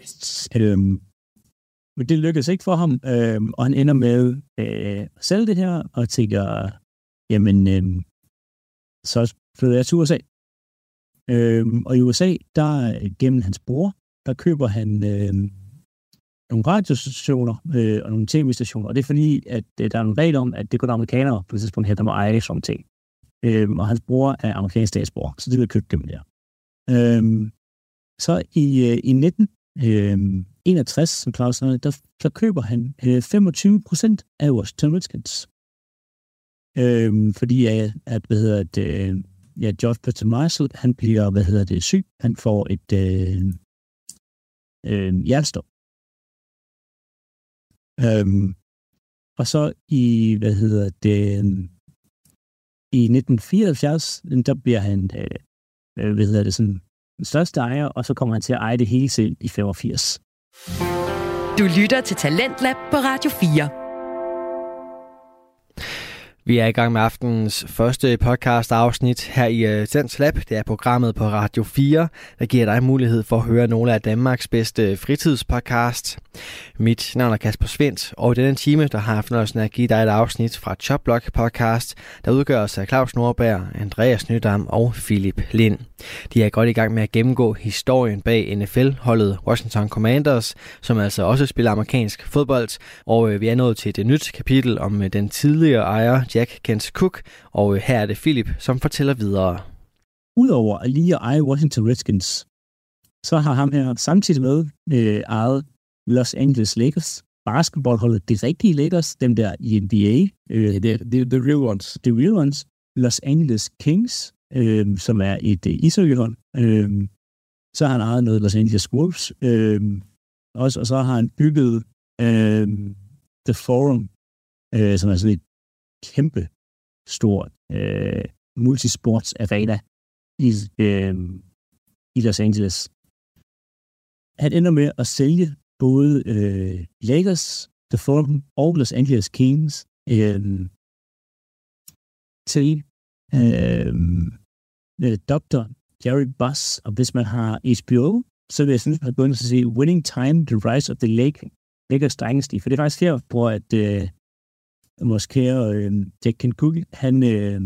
Yes. Øh, men det lykkedes ikke for ham, øh, og han ender med øh, at sælge det her, og tænker, jamen, øh, så flytter jeg til USA. Øh, og i USA, der gennem hans bror, der køber han øh, nogle radiostationer øh, og nogle tv-stationer, og det er fordi, at øh, der er nogle regler om, at det kun amerikanere på det tidspunkt her, der må eje sådan ting. Øh, og hans bror er amerikansk statsborger, så det vil købe dem der. Øh, så i, øh, i 19, øh, 61, som Claus sagde, der, der køber han øh, 25 procent af Washington Redskins. Øh, fordi at, at hvad hedder det, øh, ja, George Peter Marshall, han bliver, hvad hedder det, syg. Han får et øh, øh, hjertestop. Øhm, og så i, hvad hedder det, øhm, i 1974, øhm, der bliver han, øh, øh, hvad hedder det, sådan den største ejer, og så kommer han til at eje det hele selv i 85. Du lytter til Talentlab på Radio 4. Vi er i gang med aftenens første podcast afsnit her i øh, Sens Lab. Det er programmet på Radio 4, der giver dig mulighed for at høre nogle af Danmarks bedste fritidspodcast. Mit navn er Kasper Svendt, og i denne time der har jeg fornøjelsen at give dig et afsnit fra Choplock podcast, der udgøres af Claus Nordberg, Andreas Nydam og Philip Lind. De er godt i gang med at gennemgå historien bag NFL-holdet Washington Commanders, som altså også spiller amerikansk fodbold, og øh, vi er nået til det nyt kapitel om øh, den tidligere ejer Jack Kent Cook, og øh, her er det Philip, som fortæller videre. Udover at lige at eje Washington Redskins, så har ham her samtidig med øh, ejet Los Angeles Lakers, basketballholdet, det rigtige Lakers, dem der i NBA. Øh, det, det, the real ones. The real ones. Los Angeles Kings, øh, som er et øh, ishockeyhold. Øh, så har han ejet noget Los Angeles Wolves. Øh, også, og så har han bygget øh, The Forum, øh, som er sådan et kæmpe stort øh, multisports arena i, øh, i Los Angeles. Han ender med at sælge både øh, Lakers, The Forum og Los Angeles Kings øh, til øh, øh Dr. Jerry Buss, og hvis man har HBO, så vil jeg synes, at man begynder at se Winning Time, The Rise of the Lake, Lakers Dynasty, for det er faktisk her, hvor at, øh, vores kære øh, Jack Cook, han, øh,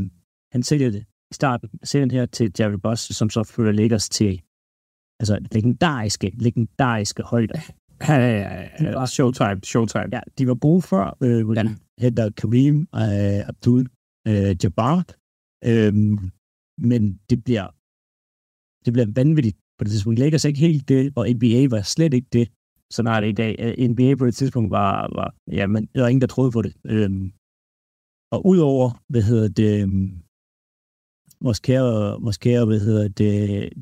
han sælger det i starten, sælger den her til Jerry Boss, som så følger Lakers til altså legendariske, legendariske højder. Ja, ja, ja. Showtime, showtime. Ja, de var brug før, øh, hvor ja. hedder Kareem øh, Abdul øh, Jabbar, øh, men det bliver det bliver vanvittigt på det tidspunkt. Lakers er ikke helt det, og NBA var slet ikke det sådan er det i dag. Øh, NBA på det tidspunkt var, var ja, men der var ingen, der troede på det. Øhm, og udover, hvad hedder det, øhm, vores kære, vores kære, hvad hedder det,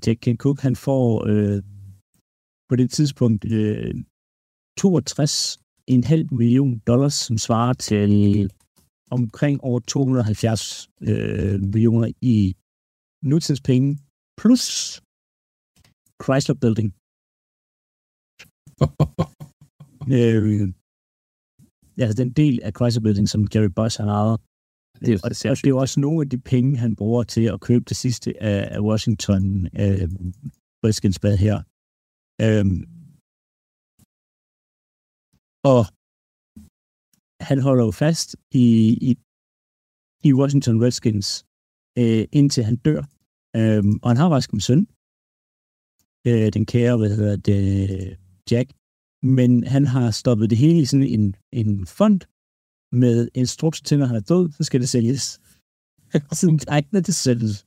Jack Ken Cook, han får øh, på det tidspunkt øh, 62,5 million dollars, som svarer til omkring over 270 øh, millioner i nutidens penge, plus Chrysler Building, øh, altså den del af Chrysler Building, som Gary Bush har ejet, det, og, det, og det er jo også nogle af de penge, han bruger til at købe det sidste af, af Washington øh, Redskins bad her. Øh, og han holder jo fast i, i, i Washington Redskins, øh, indtil han dør. Øh, og han har faktisk en søn, øh, den kære, hvad hedder det, Jack, men han har stoppet det hele i sådan en, en fond med instruks til, når han er død, så skal det sælges. sådan, ej, når det sælges.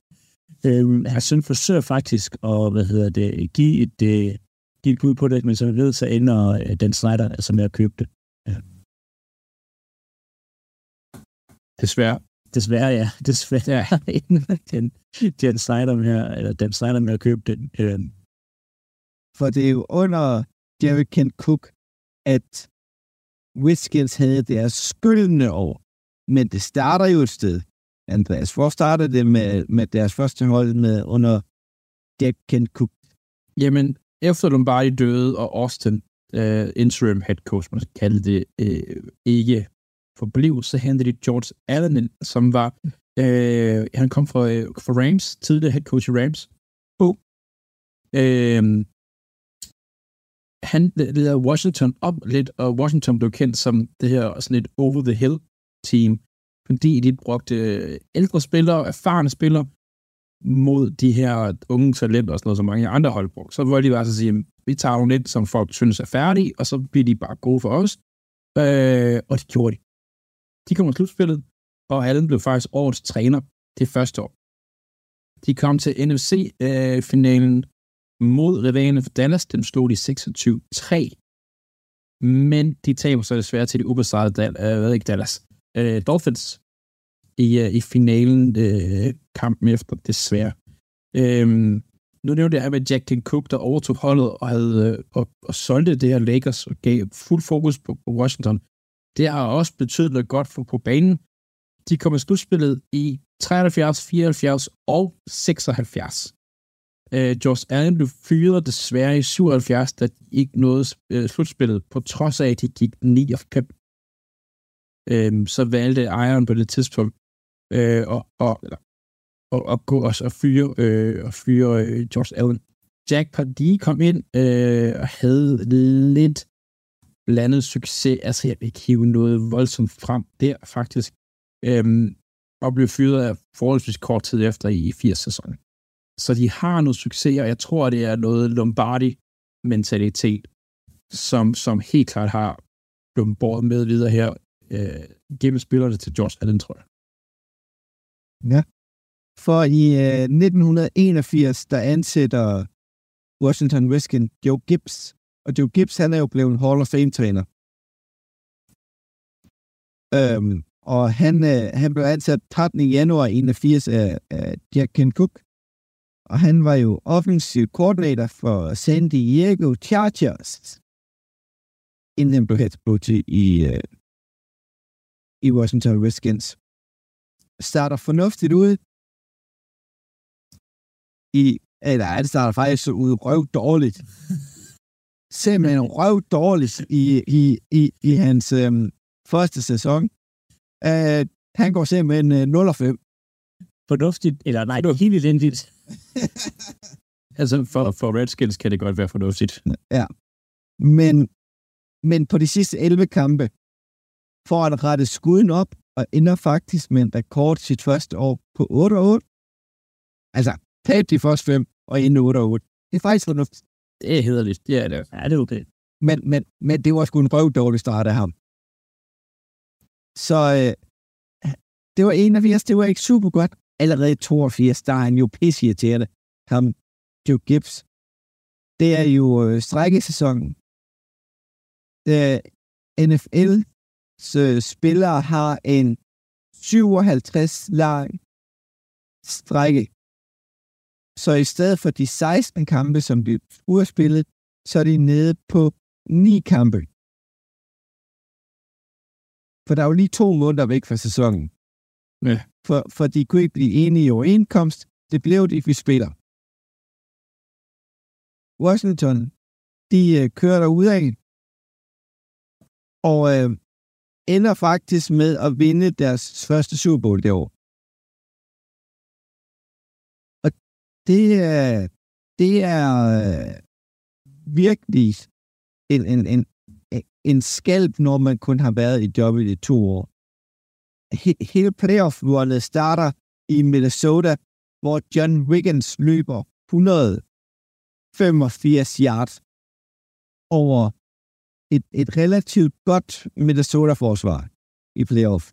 Øhm, hans søn forsøger faktisk at, hvad hedder det, give et, uh, give et bud på det, men som jeg ved, så ender uh, Dan Snyder altså med at købe det. Ja. Desværre. Desværre, ja. Desværre. Ja. den, Dan Snyder med, eller Dan Snyder med at købe den. Øh. For det er jo under Jerry Kent Cook, at Whiskins havde deres skyldende år. Men det starter jo et sted. Andreas, hvor startede det med, med deres første hold med under Jack Kent Cook? Jamen, efter Lombardi døde, og Austin, uh, interim head coach, man skal kalde det, uh, ikke forblev, så hentede de George Allen, ind, som var, øh, han kom fra, øh, fra Rams, tidligere head coach i Rams. Oh. Øh, han leder Washington op lidt, og Washington blev kendt som det her sådan et over-the-hill team, fordi de brugte øh, ældre spillere, erfarne spillere, mod de her unge talenter og sådan noget, som mange andre hold brugte. Så var de bare så sige, vi tager nogle lidt, som folk synes er færdige, og så bliver de bare gode for os. Øh, og det gjorde de. De kom til slutspillet, og Allen blev faktisk årets træner det første år. De kom til NFC-finalen øh, mod rivalerne for Dallas. Dem slog de 26-3. Men de taber så desværre til de ubesejrede Dal- øh, hvad ikke Dallas. Øh, Dolphins i, øh, i finalen øh, kampen efter, desværre. Øhm, nu nævnte jeg med Jack King Cook, der overtog holdet og, havde, øh, og, og solgte det her Lakers og gav fuld fokus på, på Washington. Det har også betydet noget godt for på banen. De kom i slutspillet i 73, 74 og 76. Øh, George Allen blev fyret desværre i 77, da de ikke nåede øh, slutspillet, på trods af, at de gik 9 og 5. Øh, så valgte ejeren på det tidspunkt øh, og, og, eller, og, og gå og, og fyre, øh, og fyre øh, George Allen. Jack Pardee kom ind øh, og havde lidt blandet succes. Altså, jeg vil ikke hive noget voldsomt frem der, faktisk. Øhm, og blev fyret af forholdsvis kort tid efter i 80-sæsonen. Så de har noget succes, og jeg tror, det er noget Lombardi-mentalitet, som, som helt klart har blevet med videre her øh, gennem spillerne til George Allen, tror jeg. Ja. For i øh, 1981, der ansætter Washington Redskins Joe Gibbs. Og Joe Gibbs, han er jo blevet en Hall of Fame-træner. Øhm, og han, øh, han blev ansat 13. januar 81 af, af Jack Ken Cook. Og han var jo offensiv koordinator for San Diego Chargers. Inden han blev head coach i, øh, i Washington Redskins starter fornuftigt ud. I, eller det starter faktisk ud røv dårligt. Simpelthen røv dårligt i, i, i, i hans øhm, første sæson. Uh, han går simpelthen øh, uh, 0 og 5. Fornuftigt, eller nej, det er helt elendigt. altså, for, for Redskins kan det godt være fornuftigt. Ja. Men, men på de sidste 11 kampe, får han rettet skuden op, og ender faktisk med en rekord sit første år på 8 og 8. Altså, tab de første fem, og ende 8 og 8. Det er faktisk fornuftigt. Det er hederligt, det er det. Ja, det er okay. Men, men, men det var sgu en røv dårlig start af ham. Så øh, det var 81, det var ikke super godt. Allerede i 82, der er han jo pissirriterende. Ham, Joe Gibbs. Det er jo øh, strækkesæsonen. Øh, NFL så øh, spillere har en 57 lang strække. Så i stedet for de 16 kampe, som de skulle have spillet, så er de nede på 9 kampe. For der er jo lige to måneder væk fra sæsonen. Ja. For, for de kunne ikke blive enige i overenkomst. Det blev de, vi spiller. Washington, de øh, kører der ud af. Og øh, ender faktisk med at vinde deres første Super Bowl det år. Og det er, det er øh, virkelig en, en, en, en skalp, når man kun har været i jobbet i to år. He, hele playoff-rundet starter i Minnesota, hvor John Wiggins løber 185 yards over et, et relativt godt Minnesota-forsvar i playoff.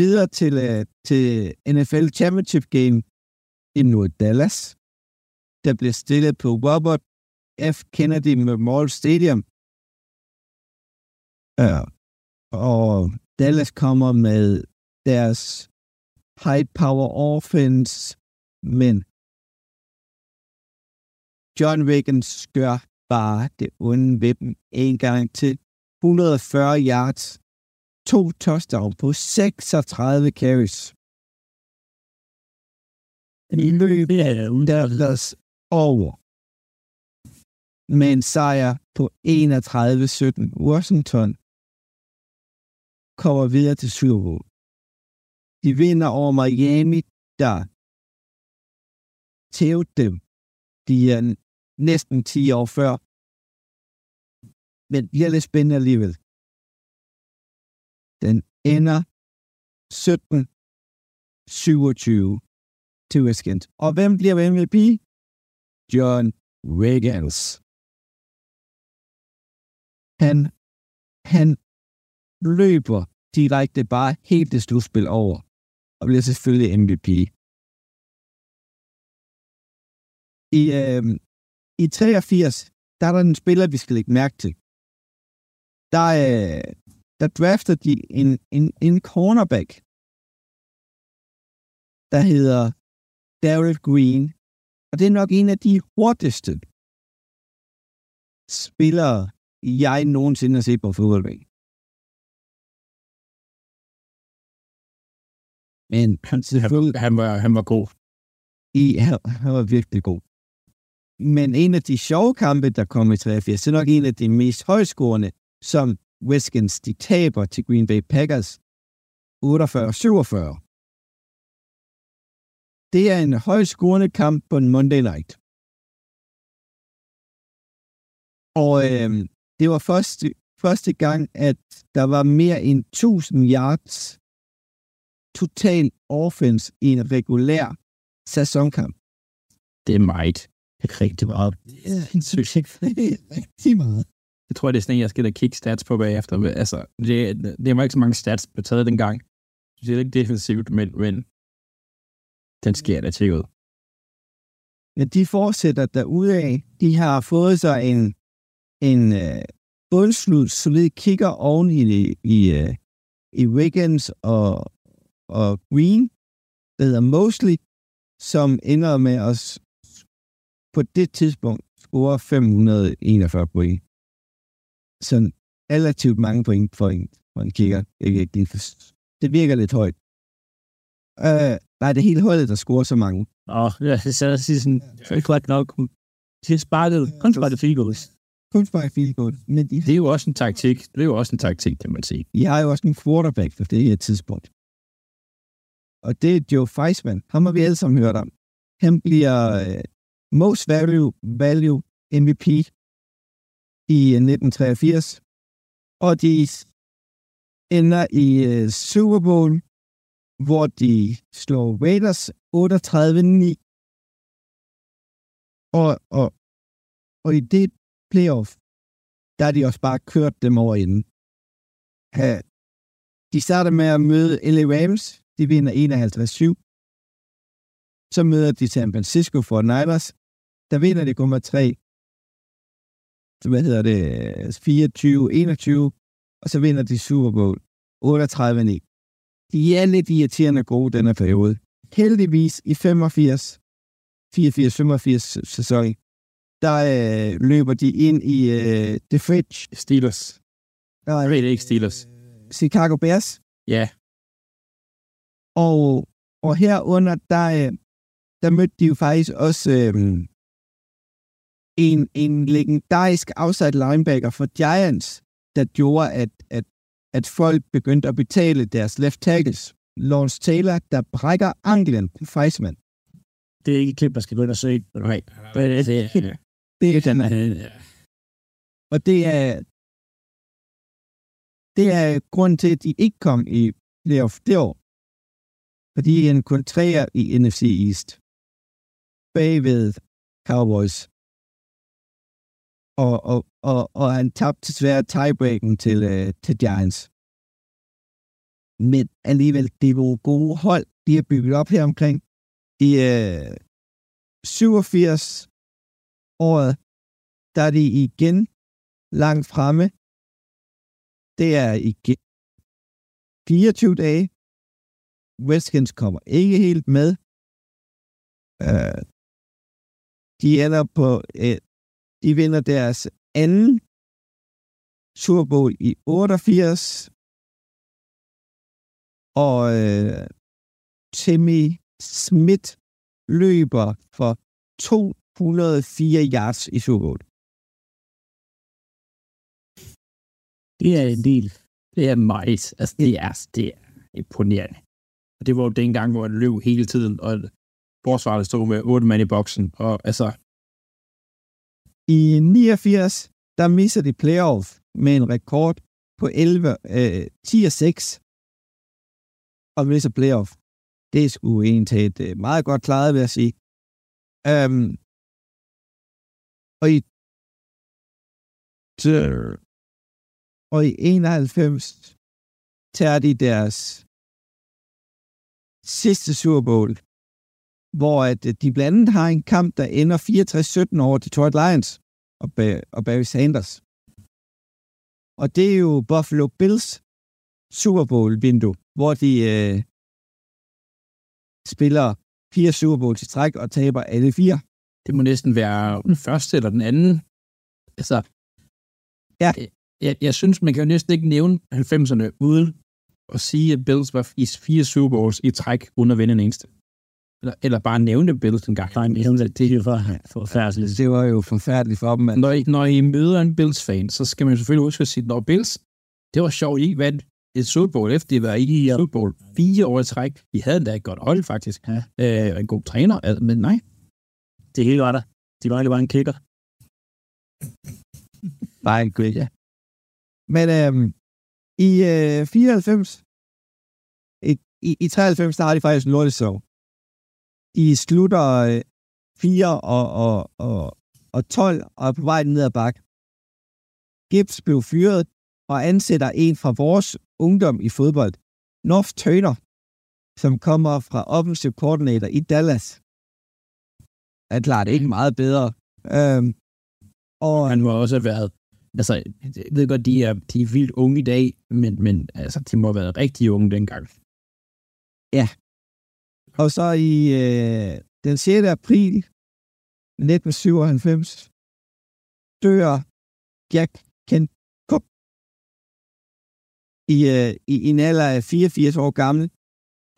Videre til, uh, til NFL Championship Game i North Dallas, der bliver stillet på Robert F. Kennedy Memorial Stadium. Uh, og Dallas kommer med deres high power offense, men John Wiggins gør bare det onde ved dem en gang til 140 yards, to touchdown på 36 carries. I løb deres over med en sejr på 31-17. Washington kommer videre til Super Bowl. De vinder over Miami, der tævede dem. De er næsten 10 år før. Men det er lidt spændende alligevel. Den ender 17-27 til Wiskins. Og hvem bliver MVP? John Wiggins. Han, han løber direkte bare helt det slutspil over, og bliver selvfølgelig MVP. I, øh, I 83, der er der en spiller, vi skal lægge mærke til. Der, øh, der drafter de en, en, en cornerback, der hedder Daryl Green. Og det er nok en af de hurtigste spillere, jeg nogensinde har set på fodboldbanen. Men Han, han, han, var, han var god. i, han, han var virkelig god. Men en af de sjove kampe, der kom i 83, det er nok en af de mest højscorende, som Wiskins de taber til Green Bay Packers 48-47. Det er en højscorende kamp på en Monday night. Og øh, det var første, første gang, at der var mere end 1000 yards total offense i en regulær sæsonkamp. Det er meget. Det er rigtig meget. Det er en succes. Rigtig meget. Jeg tror, det er sådan en, jeg skal da kigge stats på bagefter. Altså, det, det var ikke så mange stats, der taget dengang. Det er ikke defensivt, men, men den sker da til ud. Ja, de fortsætter derudad. De har fået sig en, en uh, bundslut, solid kigger oven i, i, uh, i Wiggins og, og Green, der hedder Mosley, som ender med at s- på det tidspunkt score 541 point. Så relativt mange point for en, for en kigger. Ikke, ikke, det virker lidt højt. Uh, nej, det er hele holdet, der scorer så mange. Åh, ja, det er sige sådan, det er godt nok. De har sparket, kun sparket field goals. Kun bare field goal. Men de, Det er jo også en taktik. Det er jo også en taktik, kan man sige. I har jo også en quarterback for det her tidspunkt. Og det er Joe Feisman. Ham har vi alle sammen hørt om. Han bliver uh, most value, value MVP i øh, 1983. Og de ender i uh, Super Bowl, hvor de slår Raiders 38-9. Og, og, og i det playoff, der har de også bare kørt dem over inden. Uh, de starter med at møde LA Rams. De vinder 51-7. Så møder de San Francisco for Niners. Der vinder de kun med 3. Så hvad hedder det? 24-21. Og så vinder de Super Bowl 38-9. De er lidt irriterende gode denne periode. Heldigvis i 85, 84-85 sæson, der øh, løber de ind i øh, The Fridge. Steelers. Ved det ikke, Steelers. Chicago Bears. Ja, Og, og herunder, der, øh, der mødte de jo faktisk også øh, en, en legendarisk outside linebacker for Giants, der gjorde, at, at, at folk begyndte at betale deres left tackles. Lawrence Taylor, der brækker anklen på Feisman. Det er ikke et klip, der skal gå ind og se. nej. Men det, det, Det er den, og det er, det er grunden til, at de ikke kom i playoff det år. Fordi han kun træer i NFC East. Bagved Cowboys. Og, og, og, og han tabte desværre tiebreaken til, øh, til Giants. Men alligevel, det var gode hold, de har bygget op her omkring. I øh, 87 året, der er de igen langt fremme. Det er igen 24 dage. Westkins kommer ikke helt med. Uh, de ender på, uh, de vinder deres anden Super Bowl i 88. Og uh, Timmy Smith løber for 204 yards i Super Bowl. det er en del. Det er meget. Altså, det er, det er imponerende. Og det var jo dengang, hvor han løb hele tiden, og forsvaret stod med otte mand i boksen. Og altså, I 89, der misser de playoff med en rekord på 11, øh, 10 og 6 og misser playoff. Det er sgu egentlig et øh, meget godt klaret, vil jeg sige. Um, og i og i 91 tager de deres sidste Super Bowl, hvor at øh, de blandt andet har en kamp, der ender 64-17 over Detroit Lions og, og Barry Sanders. Og det er jo Buffalo Bills Super Bowl-vindue, hvor de øh, spiller fire Super Bowls i træk og taber alle fire. det må næsten være den første eller den anden. Altså, Ja. Jeg, jeg synes, man kan jo næsten ikke nævne 90'erne uden at sige, at Bills var i fire Super Bowls i træk, uden at vinde en eneste. Eller, eller bare nævne Bills en gang. Nej, men det, det for, forfærdeligt. Det var jo forfærdeligt for dem. At... Når I, når I møder en Bills-fan, så skal man selvfølgelig huske at sige, når Bills, det var sjovt, I vandt et Super Bowl, efter de var i Super Bowl fire år i træk. De havde endda et godt hold, faktisk. Ja. Øh, en god træner, altså, men nej. Det hele var der. De var bare en kicker. Bare en ja. Men øhm, i øh, 94, i, i, i 93, der har de faktisk en lortesov. De slutter øh, 4 og, og, og, og 12 og er på vej ned ad bakke. Gibbs blev fyret og ansætter en fra vores ungdom i fodbold, North Turner, som kommer fra offensive coordinator i Dallas. Er klart ikke meget bedre. Øhm, og Han må også have været, altså, jeg ved godt, de er, de er vildt unge i dag, men, men altså, de må have været rigtig unge dengang. Og så i øh, den 6. april 1997 dør Jack Kent Cook i, øh, i, i en alder af 84 år gammel.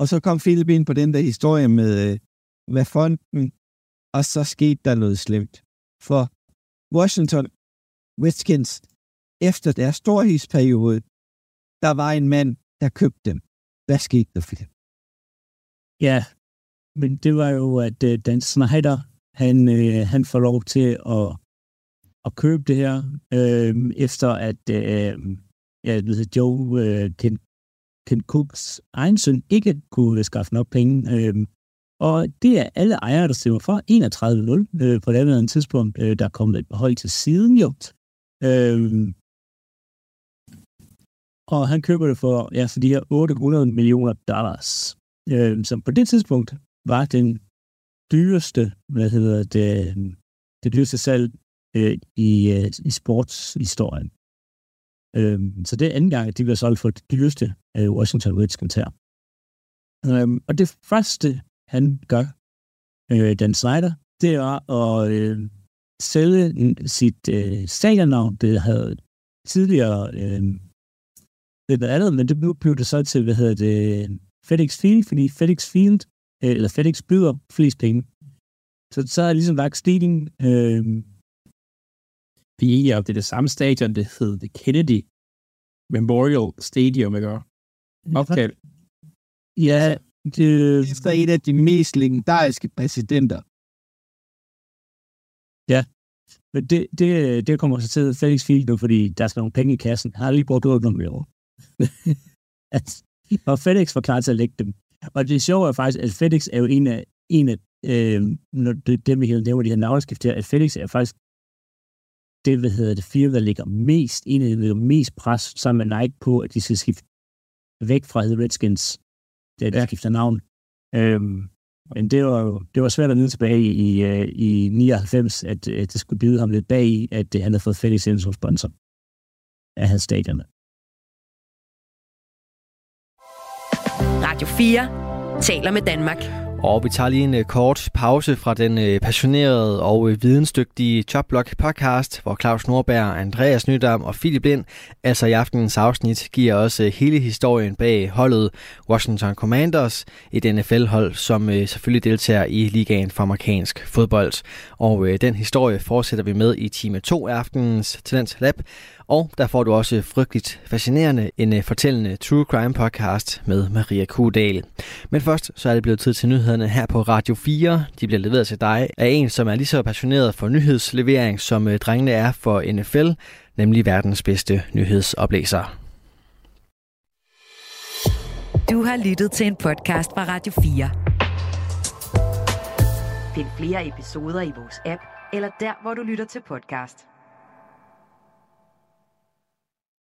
Og så kom Philip ind på den der historie med øh, hvad fonden, og så skete der noget slemt. For Washington Redskins, efter deres storhedsperiode, der var en mand, der købte dem. Hvad skete der, Philip? Ja, men det var jo, at uh, Dan Snyder, han, øh, han får lov til at, at købe det her, øh, efter at øh, ja, det hedder Joe øh, Ken, Ken Cooks egen søn ikke kunne skaffe nok penge. Øh, og det er alle ejere, der stemmer for 31-0 øh, på det andet tidspunkt. Øh, der er kommet et behold til siden jo. Øh, og han køber det for, ja, for de her 800 millioner dollars øh, som på det tidspunkt var den dyreste, hvad hedder det, det dyreste salg øh, i, øh, i sportshistorien. Øh, så det er anden gang, at de bliver solgt for det dyreste af Washington Redskins her. Øh, og det første, han gør, øh, Dan Snyder, det var at øh, sælge sit øh, stadionnavn. Det havde tidligere øh, lidt noget andet, men det blev, blev det så til, hvad hedder det, FedEx Field, fordi FedEx Field, øh, eller FedEx byder flest penge. Så så er ligesom lagt stigning. Øh, Vi er enige om, det er det samme stadion, det hed det Kennedy Memorial Stadium, ikke? Opkald. ja, det, Efter en af de mest legendariske præsidenter. Men det, det, det kommer så til FedEx Field nu, fordi der skal nogle penge i kassen. Jeg har lige brugt 800 millioner. at, og FedEx var klar til at lægge dem. Og det sjove er faktisk, at FedEx er jo en af, en af øh, når det, det vi nævner de her navneskift her, at FedEx er faktisk det, hvad hedder det, firma, der ligger mest, en af de mest pres sammen med Nike på, at de skal skifte væk fra The Redskins, da de ja. skifter navn. Øhm, men det var jo det var svært at vide tilbage i, i, øh, i 99, at, at det skulle bide ham lidt bag i, at øh, han havde fået FedEx ind som sponsor af hans stadion. Radio 4 taler med Danmark. Og vi tager lige en øh, kort pause fra den øh, passionerede og øh, vidensdygtige Chopblock podcast, hvor Claus Nordberg, Andreas Nydam og Philip Lind, altså i aftenens afsnit, giver os hele historien bag holdet Washington Commanders, et NFL-hold, som selvfølgelig deltager i ligaen for amerikansk fodbold. Og den historie fortsætter vi med i time 2 af aftenens Talent Lab, og der får du også frygteligt fascinerende en uh, fortællende True Crime podcast med Maria Kudal. Men først så er det blevet tid til nyhederne her på Radio 4. De bliver leveret til dig af en, som er lige så passioneret for nyhedslevering, som uh, drengene er for NFL, nemlig verdens bedste nyhedsoplæser. Du har lyttet til en podcast fra Radio 4. Find flere episoder i vores app, eller der, hvor du lytter til podcast.